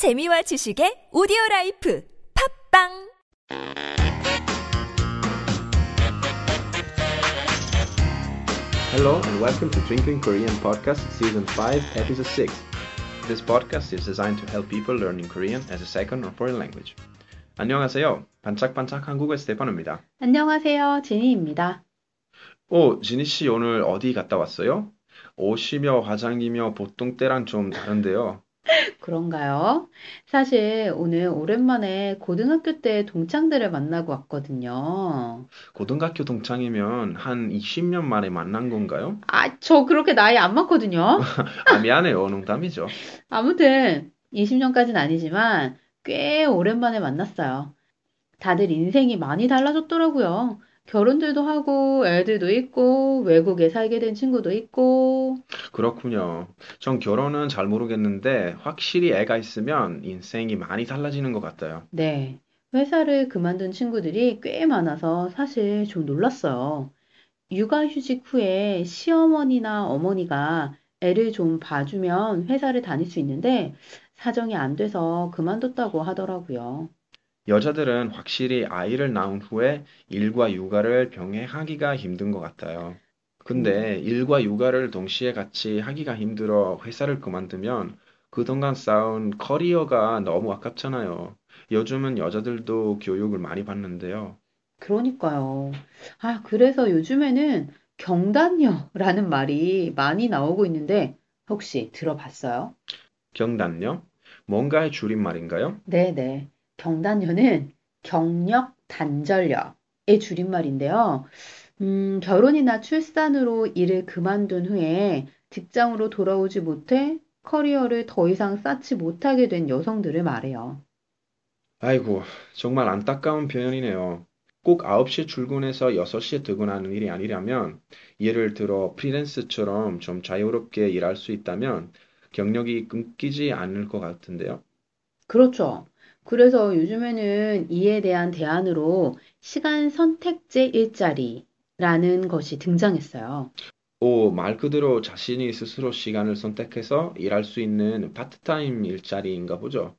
재미와 지식의 오디오 라이프 팝빵 Hello and welcome to Drinking Korean Podcast Season 5, Episode 6. This podcast is designed to help people learning Korean as a second or foreign language. 안녕하세요. 반짝반짝 한국의 스테파노입니다. 안녕하세요. 지니입니다. 오, 지니 씨 오늘 어디 갔다 왔어요? 옷이며 화장이며 보통 때랑 좀 다른데요. 그런가요? 사실 오늘 오랜만에 고등학교 때 동창들을 만나고 왔거든요. 고등학교 동창이면 한 20년 만에 만난 건가요? 아, 저 그렇게 나이 안 많거든요. 아, 미안해요. 농담이죠. 아무튼 20년까지는 아니지만 꽤 오랜만에 만났어요. 다들 인생이 많이 달라졌더라고요. 결혼들도 하고 애들도 있고 외국에 살게 된 친구도 있고 그렇군요. 전 결혼은 잘 모르겠는데 확실히 애가 있으면 인생이 많이 달라지는 것 같아요. 네. 회사를 그만둔 친구들이 꽤 많아서 사실 좀 놀랐어요. 육아휴직 후에 시어머니나 어머니가 애를 좀 봐주면 회사를 다닐 수 있는데 사정이 안 돼서 그만뒀다고 하더라고요. 여자들은 확실히 아이를 낳은 후에 일과 육아를 병행하기가 힘든 것 같아요. 근데 일과 육아를 동시에 같이 하기가 힘들어 회사를 그만두면 그동안 쌓은 커리어가 너무 아깝잖아요. 요즘은 여자들도 교육을 많이 받는데요. 그러니까요. 아, 그래서 요즘에는 경단녀라는 말이 많이 나오고 있는데 혹시 들어봤어요? 경단녀? 뭔가의 줄임말인가요? 네네. 경단녀는 경력 단절녀의 줄임말인데요. 음, 결혼이나 출산으로 일을 그만둔 후에 직장으로 돌아오지 못해 커리어를 더 이상 쌓지 못하게 된 여성들을 말해요. 아이고, 정말 안타까운 표현이네요. 꼭 9시에 출근해서 6시에 퇴근하는 일이 아니라면, 예를 들어 프리랜서처럼 좀 자유롭게 일할 수 있다면 경력이 끊기지 않을 것 같은데요. 그렇죠. 그래서 요즘에는 이에 대한 대안으로 시간 선택제 일자리라는 것이 등장했어요. 오, 말 그대로 자신이 스스로 시간을 선택해서 일할 수 있는 파트타임 일자리인가 보죠.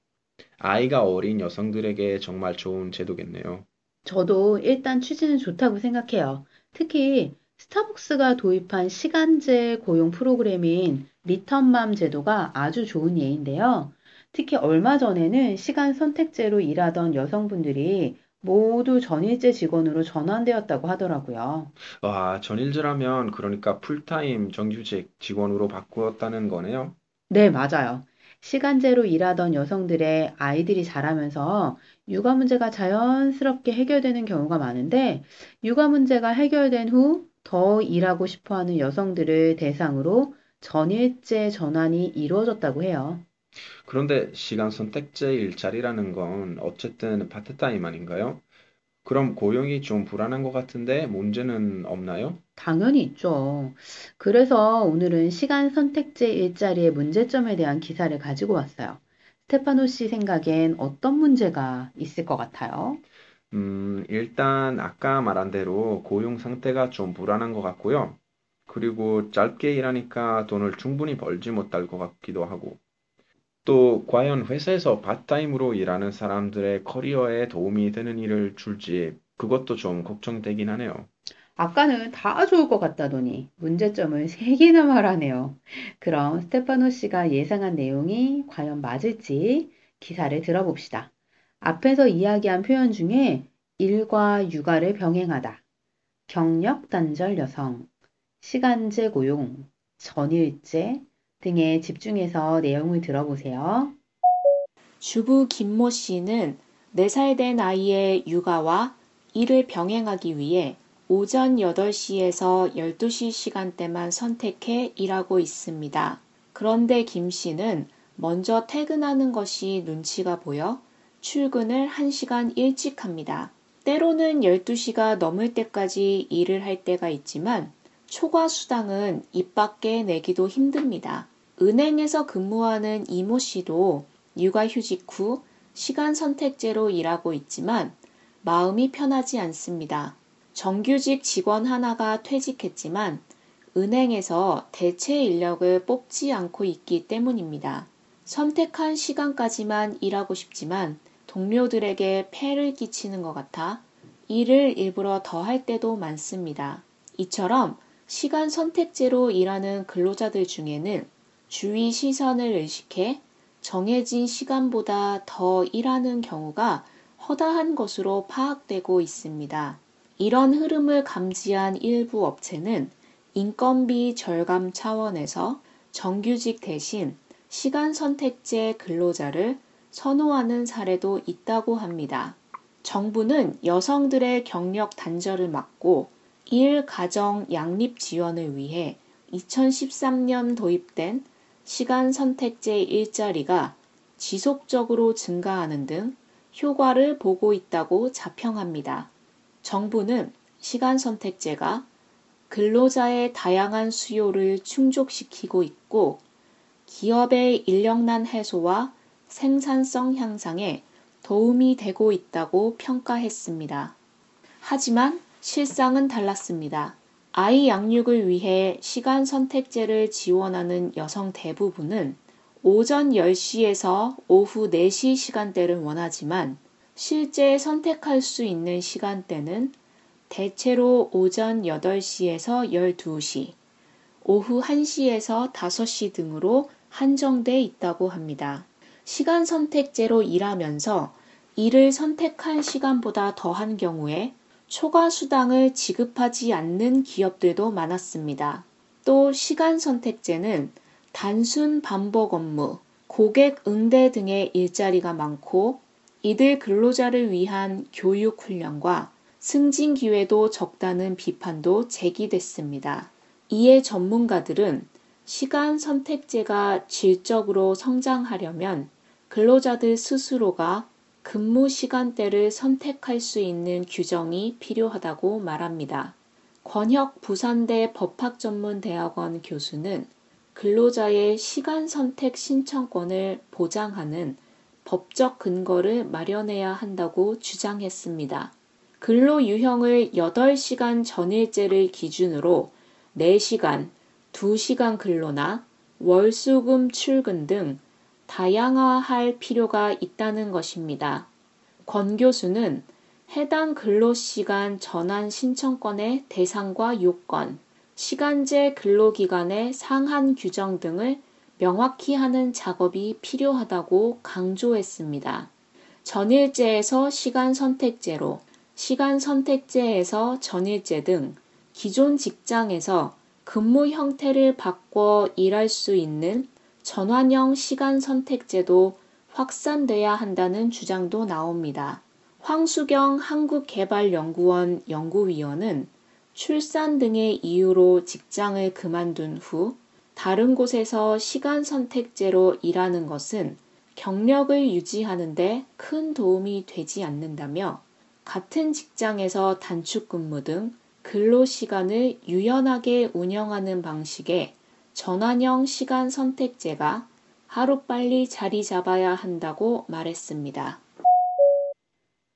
아이가 어린 여성들에게 정말 좋은 제도겠네요. 저도 일단 취지는 좋다고 생각해요. 특히 스타벅스가 도입한 시간제 고용 프로그램인 리턴맘 제도가 아주 좋은 예인데요. 특히 얼마 전에는 시간 선택제로 일하던 여성분들이 모두 전일제 직원으로 전환되었다고 하더라고요. 와, 전일제라면 그러니까 풀타임 정규직 직원으로 바꾸었다는 거네요. 네, 맞아요. 시간제로 일하던 여성들의 아이들이 자라면서 육아 문제가 자연스럽게 해결되는 경우가 많은데, 육아 문제가 해결된 후 더 일하고 싶어 하는 여성들을 대상으로 전일제 전환이 이루어졌다고 해요. 그런데 시간 선택제 일자리라는 건 어쨌든 파트타임 아닌가요? 그럼 고용이 좀 불안한 것 같은데 문제는 없나요? 당연히 있죠. 그래서 오늘은 시간 선택제 일자리의 문제점에 대한 기사를 가지고 왔어요. 스테파노 씨 생각엔 어떤 문제가 있을 것 같아요? 음, 일단 아까 말한 대로 고용 상태가 좀 불안한 것 같고요. 그리고 짧게 일하니까 돈을 충분히 벌지 못할 것 같기도 하고. 또 과연 회사에서 파트타임으로 일하는 사람들의 커리어에 도움이 되는 일을 줄지 그것도 좀 걱정되긴 하네요. 아까는 다 좋을 것 같다더니 문제점을 세 개나 말하네요. 그럼 스테파노 씨가 예상한 내용이 과연 맞을지 기사를 들어봅시다. 앞에서 이야기한 표현 중에 일과 육아를 병행하다, 경력 단절 여성, 시간제 고용, 전일제 등에 집중해서 내용을 들어보세요. 주부 김모 씨는 4살 된 아이의 육아와 일을 병행하기 위해 오전 8시에서 12시 시간대만 선택해 일하고 있습니다. 그런데 김 씨는 먼저 퇴근하는 것이 눈치가 보여 출근을 1시간 일찍 합니다. 때로는 12시가 넘을 때까지 일을 할 때가 있지만 초과 수당은 입 밖에 내기도 힘듭니다. 은행에서 근무하는 이모 씨도 육아휴직 후 시간 선택제로 일하고 있지만 마음이 편하지 않습니다. 정규직 직원 하나가 퇴직했지만 은행에서 대체 인력을 뽑지 않고 있기 때문입니다. 선택한 시간까지만 일하고 싶지만 동료들에게 폐를 끼치는 것 같아 일을 일부러 더 할 때도 많습니다. 이처럼 시간 선택제로 일하는 근로자들 중에는 주위 시선을 의식해 정해진 시간보다 더 일하는 경우가 허다한 것으로 파악되고 있습니다. 이런 흐름을 감지한 일부 업체는 인건비 절감 차원에서 정규직 대신 시간 선택제 근로자를 선호하는 사례도 있다고 합니다. 정부는 여성들의 경력 단절을 막고 일 가정 양립 지원을 위해 2013년 도입된 시간 선택제 일자리가 지속적으로 증가하는 등 효과를 보고 있다고 자평합니다. 정부는 시간 선택제가 근로자의 다양한 수요를 충족시키고 있고 기업의 인력난 해소와 생산성 향상에 도움이 되고 있다고 평가했습니다. 하지만 실상은 달랐습니다. 아이 양육을 위해 시간 선택제를 지원하는 여성 대부분은 오전 10시에서 오후 4시 시간대를 원하지만 실제 선택할 수 있는 시간대는 대체로 오전 8시에서 12시, 오후 1시에서 5시 등으로 한정돼 있다고 합니다. 시간 선택제로 일하면서 일을 선택한 시간보다 더한 경우에 초과 수당을 지급하지 않는 기업들도 많았습니다. 또 시간 선택제는 단순 반복 업무, 고객 응대 등의 일자리가 많고 이들 근로자를 위한 교육 훈련과 승진 기회도 적다는 비판도 제기됐습니다. 이에 전문가들은 시간 선택제가 질적으로 성장하려면 근로자들 스스로가 근무 시간대를 선택할 수 있는 규정이 필요하다고 말합니다. 권혁 부산대 법학전문대학원 교수는 근로자의 시간 선택 신청권을 보장하는 법적 근거를 마련해야 한다고 주장했습니다. 근로 유형을 8시간 전일제를 기준으로 4시간, 2시간 근로나 월수금 출근 등 다양화할 필요가 있다는 것입니다. 권 교수는 해당 근로시간 전환 신청권의 대상과 요건, 시간제 근로기간의 상한 규정 등을 명확히 하는 작업이 필요하다고 강조했습니다. 전일제에서 시간 선택제로, 시간 선택제에서 전일제 등 기존 직장에서 근무 형태를 바꿔 일할 수 있는 전환형 시간 선택제도 확산돼야 한다는 주장도 나옵니다. 황수경 한국개발연구원 연구위원은 출산 등의 이유로 직장을 그만둔 후 다른 곳에서 시간 선택제로 일하는 것은 경력을 유지하는데 큰 도움이 되지 않는다며 같은 직장에서 단축 근무 등 근로 시간을 유연하게 운영하는 방식의 전환형 시간 선택제가 하루빨리 자리 잡아야 한다고 말했습니다.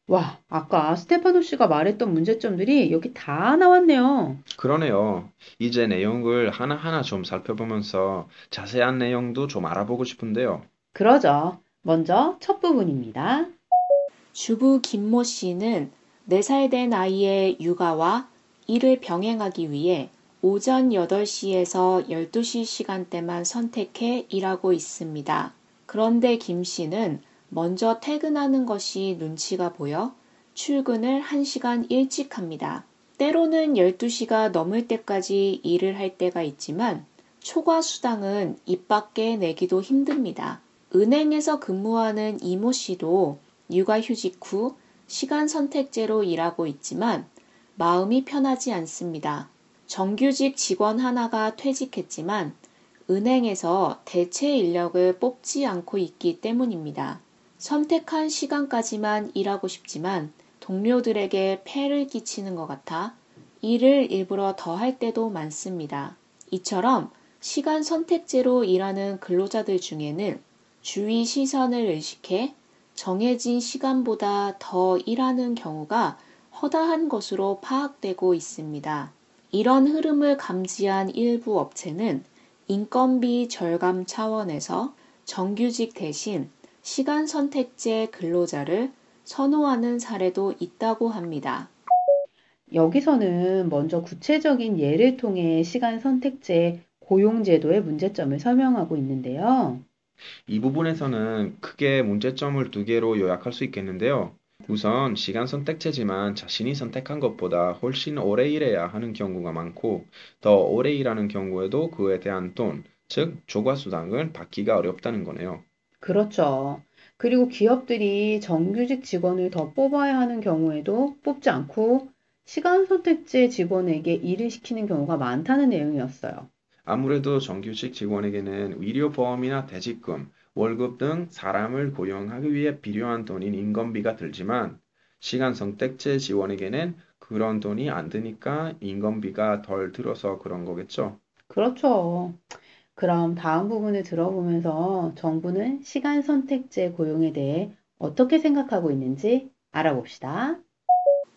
와, 아까 스테파노 씨가 말했던 문제점들이 여기 다 나왔네요. 그러네요. 이제 내용을 하나하나 좀 살펴보면서 자세한 내용도 좀 알아보고 싶은데요. 그러죠. 먼저 첫 부분입니다. 주부 김모 씨는 4살 된 아이의 육아와 일을 병행하기 위해 오전 8시에서 12시 시간대만 선택해 일하고 있습니다. 그런데 김 씨는 먼저 퇴근하는 것이 눈치가 보여 출근을 1시간 일찍 합니다. 때로는 12시가 넘을 때까지 일을 할 때가 있지만 초과 수당은 입 밖에 내기도 힘듭니다. 은행에서 근무하는 이모 씨도 육아휴직 후 시간 선택제로 일하고 있지만 마음이 편하지 않습니다. 정규직 직원 하나가 퇴직했지만 은행에서 대체 인력을 뽑지 않고 있기 때문입니다. 선택한 시간까지만 일하고 싶지만 동료들에게 폐를 끼치는 것 같아 일을 일부러 더 할 때도 많습니다. 이처럼 시간 선택제로 일하는 근로자들 중에는 주위 시선을 의식해 정해진 시간보다 더 일하는 경우가 허다한 것으로 파악되고 있습니다. 이런 흐름을 감지한 일부 업체는 인건비 절감 차원에서 정규직 대신 시간 선택제 근로자를 선호하는 사례도 있다고 합니다. 여기서는 먼저 구체적인 예를 통해 시간 선택제 고용제도의 문제점을 설명하고 있는데요. 이 부분에서는 크게 문제점을 두 개로 요약할 수 있겠는데요. 우선 시간 선택제지만 자신이 선택한 것보다 훨씬 오래 일해야 하는 경우가 많고 더 오래 일하는 경우에도 그에 대한 돈, 즉 조과수당을 받기가 어렵다는 거네요. 그렇죠. 그리고 기업들이 정규직 직원을 더 뽑아야 하는 경우에도 뽑지 않고 시간 선택제 직원에게 일을 시키는 경우가 많다는 내용이었어요. 아무래도 정규직 직원에게는 의료보험이나 퇴직금, 월급 등 사람을 고용하기 위해 필요한 돈인 인건비가 들지만 시간 선택제 지원에게는 그런 돈이 안 드니까 인건비가 덜 들어서 그런 거겠죠. 그렇죠. 그럼 다음 부분을 들어보면서 정부는 시간 선택제 고용에 대해 어떻게 생각하고 있는지 알아봅시다.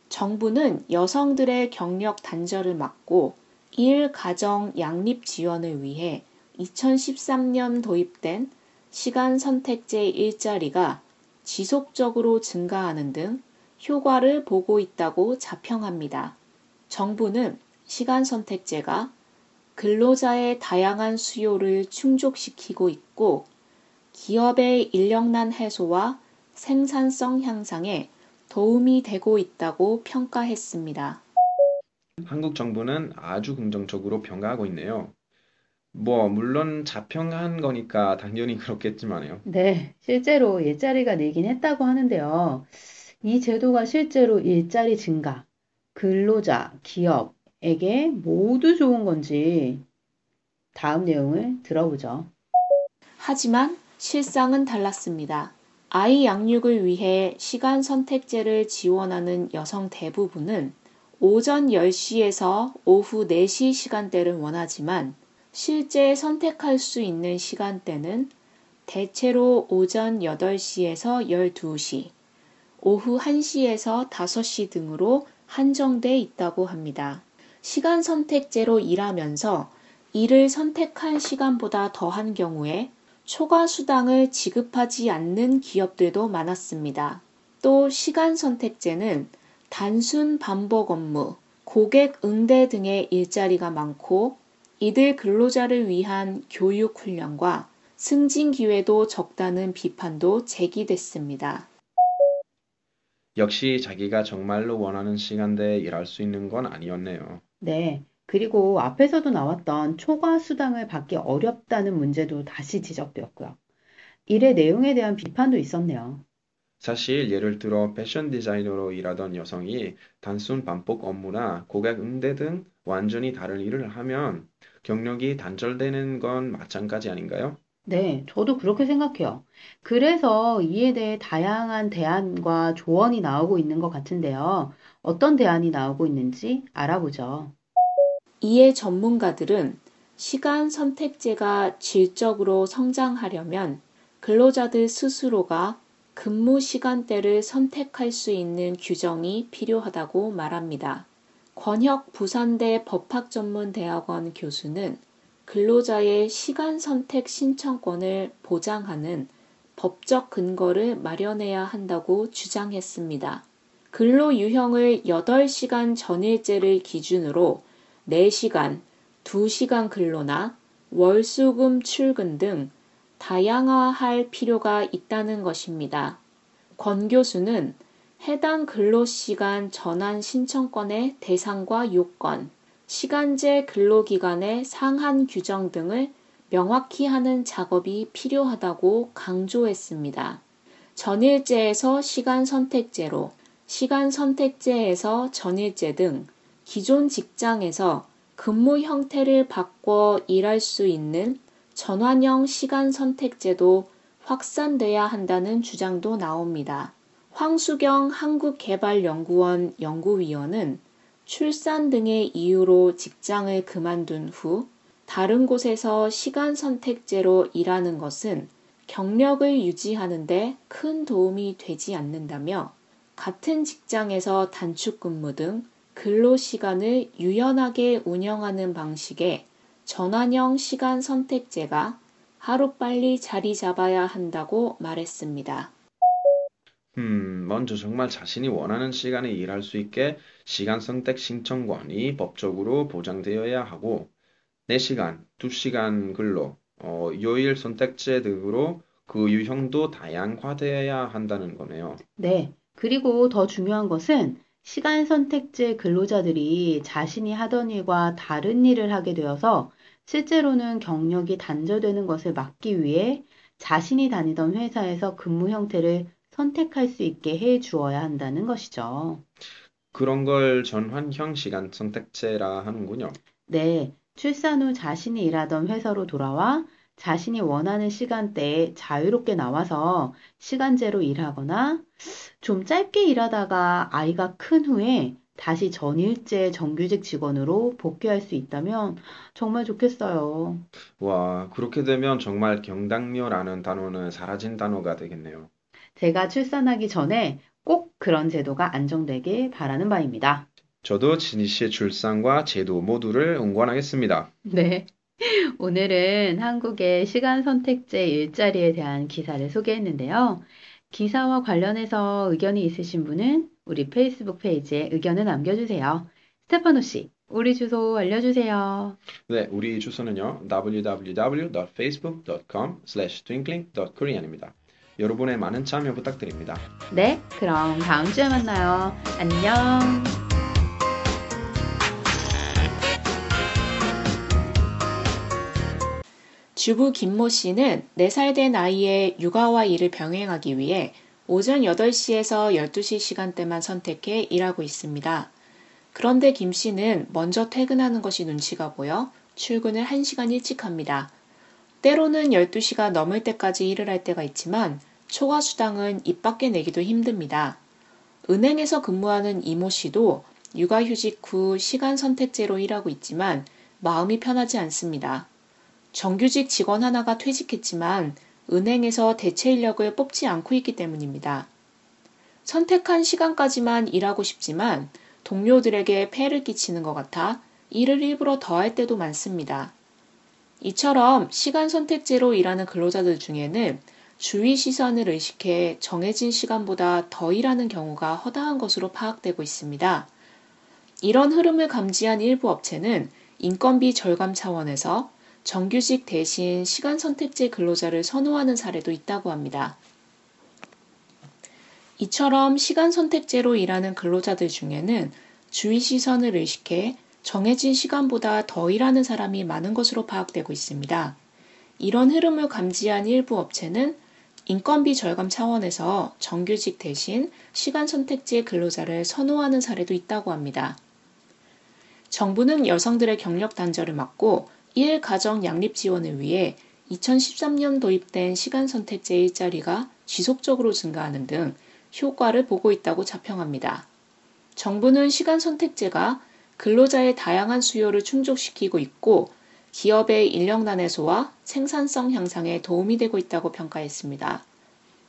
정부는 여성들의 경력 단절을 막고 일, 가정, 양립 지원을 위해 2013년 도입된 시간 선택제 일자리가 지속적으로 증가하는 등 효과를 보고 있다고 자평합니다. 정부는 시간 선택제가 근로자의 다양한 수요를 충족시키고 있고 기업의 인력난 해소와 생산성 향상에 도움이 되고 있다고 평가했습니다. 한국 정부는 아주 긍정적으로 평가하고 있네요. 뭐, 물론 자평한 거니까 당연히 그렇겠지만요. 네, 실제로 일자리가 늘긴 했다고 하는데요. 이 제도가 실제로 일자리 증가, 근로자, 기업에게 모두 좋은 건지 다음 내용을 들어보죠. 하지만 실상은 달랐습니다. 아이 양육을 위해 시간 선택제를 지원하는 여성 대부분은 오전 10시에서 오후 4시 시간대를 원하지만 실제 선택할 수 있는 시간대는 대체로 오전 8시에서 12시, 오후 1시에서 5시 등으로 한정돼 있다고 합니다. 시간 선택제로 일하면서 일을 선택한 시간보다 더한 경우에 초과 수당을 지급하지 않는 기업들도 많았습니다. 또 시간 선택제는 단순 반복 업무, 고객 응대 등의 일자리가 많고 이들 근로자를 위한 교육 훈련과 승진 기회도 적다는 비판도 제기됐습니다. 역시 자기가 정말로 원하는 시간대에 일할 수 있는 건 아니었네요. 네, 그리고 앞에서도 나왔던 초과 수당을 받기 어렵다는 문제도 다시 지적되었고요. 일의 내용에 대한 비판도 있었네요. 사실 예를 들어 패션 디자이너로 일하던 여성이 단순 반복 업무나 고객 응대 등 완전히 다른 일을 하면 경력이 단절되는 건 마찬가지 아닌가요? 네, 저도 그렇게 생각해요. 그래서 이에 대해 다양한 대안과 조언이 나오고 있는 것 같은데요. 어떤 대안이 나오고 있는지 알아보죠. 이에 전문가들은 시간 선택제가 질적으로 성장하려면 근로자들 스스로가 근무 시간대를 선택할 수 있는 규정이 필요하다고 말합니다. 권혁 부산대 법학전문대학원 교수는 근로자의 시간 선택 신청권을 보장하는 법적 근거를 마련해야 한다고 주장했습니다. 근로 유형을 8시간 전일제를 기준으로 4시간, 2시간 근로나 월수금 출근 등 다양화할 필요가 있다는 것입니다. 권 교수는 해당 근로시간 전환 신청권의 대상과 요건, 시간제 근로기간의 상한 규정 등을 명확히 하는 작업이 필요하다고 강조했습니다. 전일제에서 시간 선택제로, 시간 선택제에서 전일제 등 기존 직장에서 근무 형태를 바꿔 일할 수 있는 전환형 시간 선택제도 확산돼야 한다는 주장도 나옵니다. 황수경 한국개발연구원 연구위원은 출산 등의 이유로 직장을 그만둔 후 다른 곳에서 시간 선택제로 일하는 것은 경력을 유지하는데 큰 도움이 되지 않는다며 같은 직장에서 단축 근무 등 근로 시간을 유연하게 운영하는 방식의 전환형 시간 선택제가 하루빨리 자리 잡아야 한다고 말했습니다. 음, 먼저 정말 자신이 원하는 시간에 일할 수 있게 시간 선택 신청권이 법적으로 보장되어야 하고 4시간, 2시간 근로, 어, 요일 선택제 등으로 그 유형도 다양화되어야 한다는 거네요. 네. 그리고 더 중요한 것은 시간 선택제 근로자들이 자신이 하던 일과 다른 일을 하게 되어서 실제로는 경력이 단절되는 것을 막기 위해 자신이 다니던 회사에서 근무 형태를 선택할 수 있게 해 주어야 한다는 것이죠. 그런 걸 전환형 시간 선택제라 하는군요. 네. 출산 후 자신이 일하던 회사로 돌아와 자신이 원하는 시간대에 자유롭게 나와서 시간제로 일하거나 좀 짧게 일하다가 아이가 큰 후에 다시 전일제 정규직 직원으로 복귀할 수 있다면 정말 좋겠어요. 와, 그렇게 되면 정말 경당묘라는 단어는 사라진 단어가 되겠네요. 제가 출산하기 전에 꼭 그런 제도가 안정되길 바라는 바입니다. 저도 진희 씨의 출산과 제도 모두를 응원하겠습니다. 네. 오늘은 한국의 시간 선택제 일자리에 대한 기사를 소개했는데요. 기사와 관련해서 의견이 있으신 분은 우리 페이스북 페이지에 의견을 남겨주세요. 스테파노 씨, 우리 주소 알려주세요. 네, 우리 주소는요. www.facebook.com/twinkling.korean입니다. 여러분의 많은 참여 부탁드립니다. 네, 그럼 다음 주에 만나요. 안녕. 주부 김모 씨는 4살 된 아이의 육아와 일을 병행하기 위해 오전 8시에서 12시 시간대만 선택해 일하고 있습니다. 그런데 김 씨는 먼저 퇴근하는 것이 눈치가 보여 출근을 1시간 일찍 합니다. 때로는 12시가 넘을 때까지 일을 할 때가 있지만 초과 수당은 입 밖에 내기도 힘듭니다. 은행에서 근무하는 이모 씨도 육아휴직 후 시간 선택제로 일하고 있지만 마음이 편하지 않습니다. 정규직 직원 하나가 퇴직했지만 은행에서 대체 인력을 뽑지 않고 있기 때문입니다. 선택한 시간까지만 일하고 싶지만 동료들에게 폐를 끼치는 것 같아 일을 일부러 더 할 때도 많습니다. 이처럼 시간 선택제로 일하는 근로자들 중에는 주위 시선을 의식해 정해진 시간보다 더 일하는 경우가 허다한 것으로 파악되고 있습니다. 이런 흐름을 감지한 일부 업체는 인건비 절감 차원에서 정규직 대신 시간 선택제 근로자를 선호하는 사례도 있다고 합니다. 이처럼 시간 선택제로 일하는 근로자들 중에는 주위 시선을 의식해 정해진 시간보다 더 일하는 사람이 많은 것으로 파악되고 있습니다. 이런 흐름을 감지한 일부 업체는 인건비 절감 차원에서 정규직 대신 시간 선택제 근로자를 선호하는 사례도 있다고 합니다. 정부는 여성들의 경력 단절을 막고 일 가정 양립 지원을 위해 2013년 도입된 시간 선택제 일자리가 지속적으로 증가하는 등 효과를 보고 있다고 자평합니다. 정부는 시간 선택제가 근로자의 다양한 수요를 충족시키고 있고 기업의 인력난 해소와 생산성 향상에 도움이 되고 있다고 평가했습니다.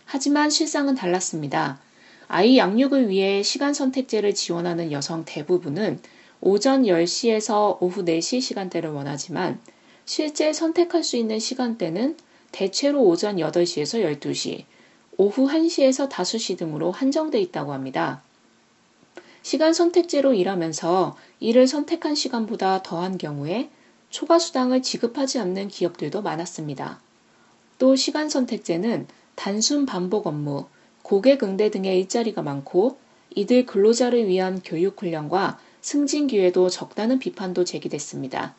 하지만 실상은 달랐습니다. 아이 양육을 위해 시간 선택제를 지원하는 여성 대부분은 오전 10시에서 오후 4시 시간대를 원하지만 실제 선택할 수 있는 시간대는 대체로 오전 8시에서 12시, 오후 1시에서 5시 등으로 한정돼 있다고 합니다. 시간 선택제로 일하면서 일을 선택한 시간보다 더한 경우에 초과 수당을 지급하지 않는 기업들도 많았습니다. 또 시간 선택제는 단순 반복 업무, 고객 응대 등의 일자리가 많고 이들 근로자를 위한 교육 훈련과 승진 기회도 적다는 비판도 제기됐습니다.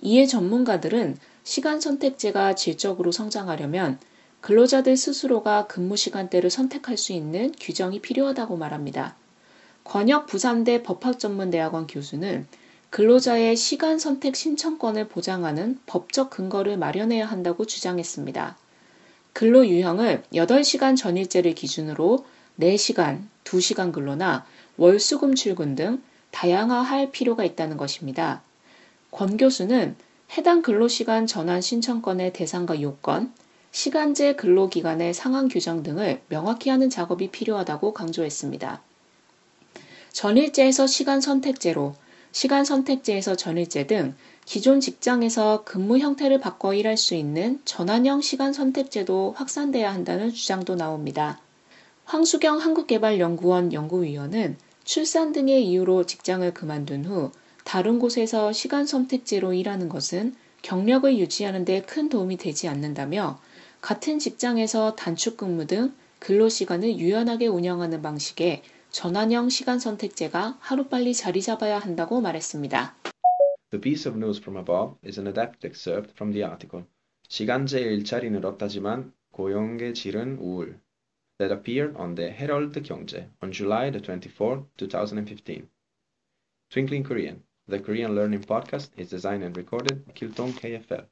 이에 전문가들은 시간 선택제가 질적으로 성장하려면 근로자들 스스로가 근무 시간대를 선택할 수 있는 규정이 필요하다고 말합니다. 권혁 부산대 법학전문대학원 교수는 근로자의 시간 선택 신청권을 보장하는 법적 근거를 마련해야 한다고 주장했습니다. 근로 유형을 8시간 전일제를 기준으로 4시간, 2시간 근로나 월수금 출근 등 다양화할 필요가 있다는 것입니다. 권 교수는 해당 근로시간 전환 신청권의 대상과 요건, 시간제 근로기간의 상한 규정 등을 명확히 하는 작업이 필요하다고 강조했습니다. 전일제에서 시간 선택제로, 시간 선택제에서 전일제 등 기존 직장에서 근무 형태를 바꿔 일할 수 있는 전환형 시간 선택제도 확산돼야 한다는 주장도 나옵니다. 황수경 한국개발연구원 연구위원은 출산 등의 이유로 직장을 그만둔 후 다른 곳에서 시간 선택제로 일하는 것은 경력을 유지하는 데 큰 도움이 되지 않는다며 같은 직장에서 단축 근무 등 근로 시간을 유연하게 운영하는 방식의 전환형 시간 선택제가 하루빨리 자리 잡아야 한다고 말했습니다. The piece of news from above is an adapted excerpt from the article. 시간제 일자리 늘었다지만 고용의 질은 우울. That appeared on the Herald 경제 on July the 24th, 2015. Twinkling Korean, the Korean learning podcast is designed and recorded by Kiltong KFL.